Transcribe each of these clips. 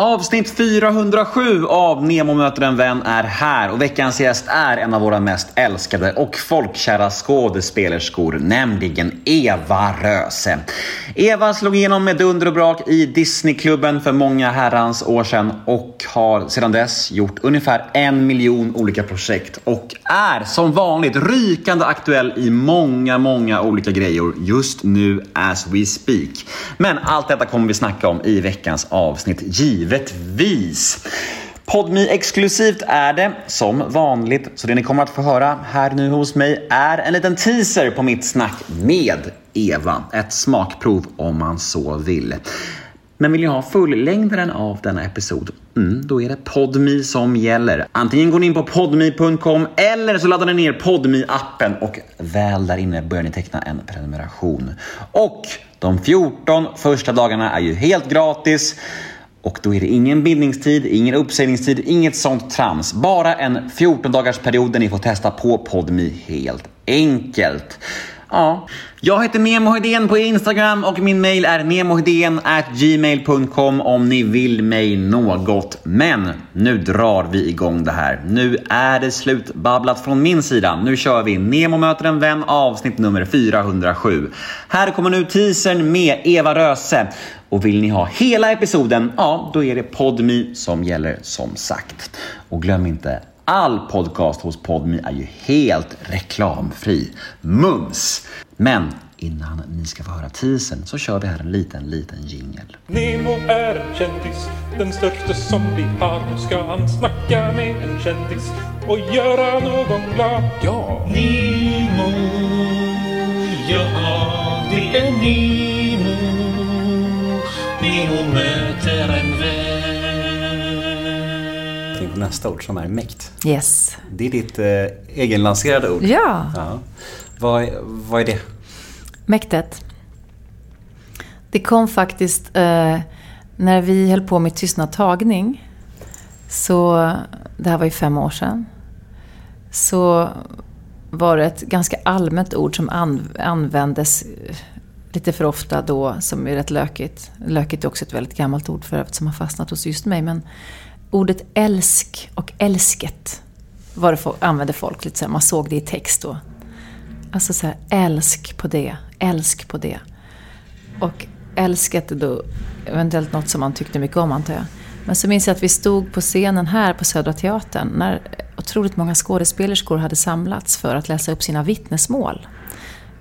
Avsnitt 407 av Nemo möter en vän är här och veckans gäst är en av våra mest älskade och folkkära skådespelerskor, nämligen Eva Röse. Eva slog igenom med dunder och brak i Disneyklubben för många herrans år sedan och har sedan dess gjort ungefär en miljon olika projekt och är som vanligt rykande aktuell i många, många olika grejer just nu as we speak. Men allt detta kommer vi snacka om i veckans avsnitt, givetvis. Podmi exklusivt är det, som vanligt. Så det ni kommer att få höra här nu hos mig är en liten teaser på mitt snack med Eva. Ett smakprov om man så vill. Men vill ni ha fullängdaren av denna episod? Mm, då är det Podmi som gäller. Antingen går ni in på podmi.com eller så laddar ni ner podmi appen och väl där inne börjar ni teckna en prenumeration. Och de 14 första dagarna är ju helt gratis. Och då är det ingen bindningstid, ingen uppsägningstid, inget sånt trams. Bara en 14 dagars period där ni får testa på Podmi helt enkelt. Ja, jag heter Nemo Hedén på Instagram och min mail är gmail.com om ni vill mig något. Men nu drar vi igång det här. Nu är det slutbabblat från min sida. Nu kör vi Nemo möter en vän avsnitt nummer 407. Här kommer nu teasern med Eva Röse. Och vill ni ha hela episoden, ja, då är det Podmi som gäller som sagt. Och glöm inte All podcast hos Podmi är ju helt reklamfri. Mums! Men innan ni ska få höra teasern så kör vi här en liten, liten jingel. Nemo är en kändis, den största som vi har. Nu ska han snacka med en kändis och göra någon glad. Ja! Nemo, ja det är Nemo. Nemo möter en nästa ord som är mäkt. Yes. Det är ditt eh, egenlanserade ord. Ja, Ja. Vad, är- vad är det? mäktet. Det kom faktiskt eh, när vi höll på med tystnad tagning. Så, det här var ju fem år sedan. Så var det ett ganska allmänt ord som an, användes eh, lite för ofta då, som är rätt lökigt. Lökigt är också ett väldigt gammalt ord för övrigt som har fastnat hos just mig. Men ordet älsk och älsket var det, använde folk lite så här, man såg det i text då. Alltså så här, älsk på det, älsk på det. Och älsket är då eventuellt något som man tyckte mycket om antar jag. Men så minns jag att vi stod på scenen här på Södra Teatern när otroligt många skådespelerskor hade samlats för att läsa upp sina vittnesmål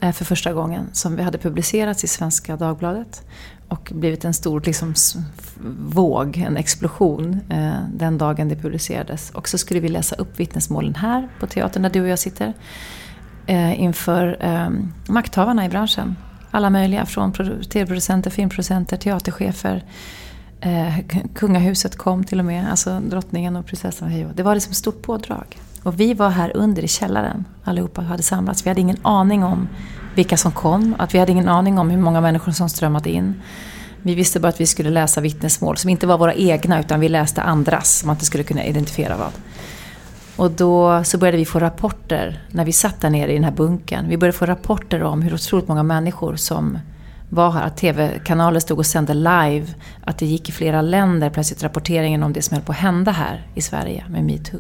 Eh, för första gången som vi hade publicerats i Svenska Dagbladet och blivit en stor liksom, våg, en explosion eh, den dagen det publicerades. Och så skulle vi läsa upp vittnesmålen här på teatern där du och jag sitter eh, inför eh, makthavarna i branschen. Alla möjliga, från tv-producenter, filmproducenter, teaterchefer. Eh, kungahuset kom till och med, alltså drottningen och prinsessan. Det var liksom ett stort pådrag. Och vi var här under i källaren, allihopa hade samlats. Vi hade ingen aning om vilka som kom, att vi hade ingen aning om hur många människor som strömmade in. Vi visste bara att vi skulle läsa vittnesmål som inte var våra egna utan vi läste andras, som man inte skulle kunna identifiera vad. Och då så började vi få rapporter, när vi satt där nere i den här bunkern. Vi började få rapporter om hur otroligt många människor som var här. Att TV-kanaler stod och sände live. Att det gick i flera länder plötsligt rapporteringen om det som höll på att hända här i Sverige med metoo.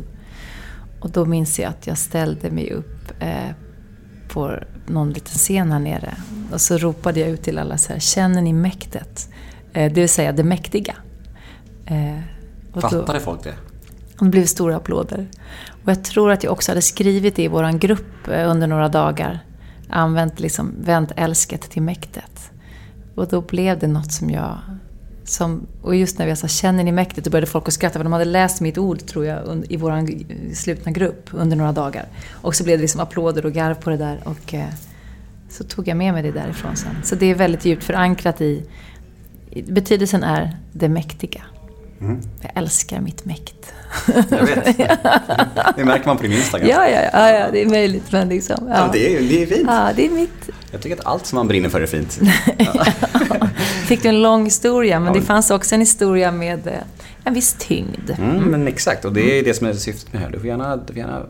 Och då minns jag att jag ställde mig upp eh, på någon liten scen här nere. Och så ropade jag ut till alla så här, känner ni mäktet? Eh, det vill säga det mäktiga. Eh, och då- Fattade folk det? det blev stora applåder. Och jag tror att jag också hade skrivit det i vår grupp eh, under några dagar. Använt liksom, vänt älsket till mäktet. Och då blev det något som jag... Som, och just när vi sa känner ni mäktet, då började folk att skratta. För de hade läst mitt ord, tror jag, i vår slutna grupp under några dagar. Och så blev det liksom applåder och garv på det där. Och eh, så tog jag med mig det därifrån sen. Så det är väldigt djupt förankrat i... betydelsen är det mäktiga. Jag älskar mitt mäkt. Jag vet. Det märker man på din Instagram. Ja, ja, ja, ja, det är möjligt. Men liksom, ja. Ja, det, är, det är fint. ja, det är mitt. Jag tycker att allt som man brinner för är fint. Fick du en lång historia, men Ja, det fanns också en historia med eh, en viss tyngd. Mm, men exakt, och det är det som är syftet med det här. Du får gärna, du får gärna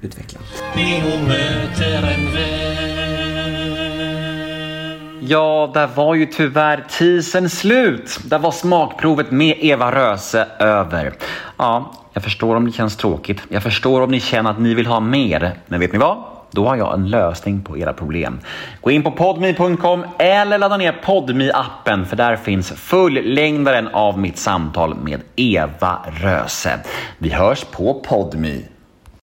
utveckla. En vän. Ja, där var ju tyvärr tisen slut. Där var smakprovet med Eva Röse över. Ja, jag förstår om det känns tråkigt. Jag förstår om ni känner att ni vill ha mer. Men vet ni vad? Då har jag en lösning på era problem. Gå in på podme.com eller ladda ner podme appen för där finns fullängdaren av mitt samtal med Eva Röse. Vi hörs på podme.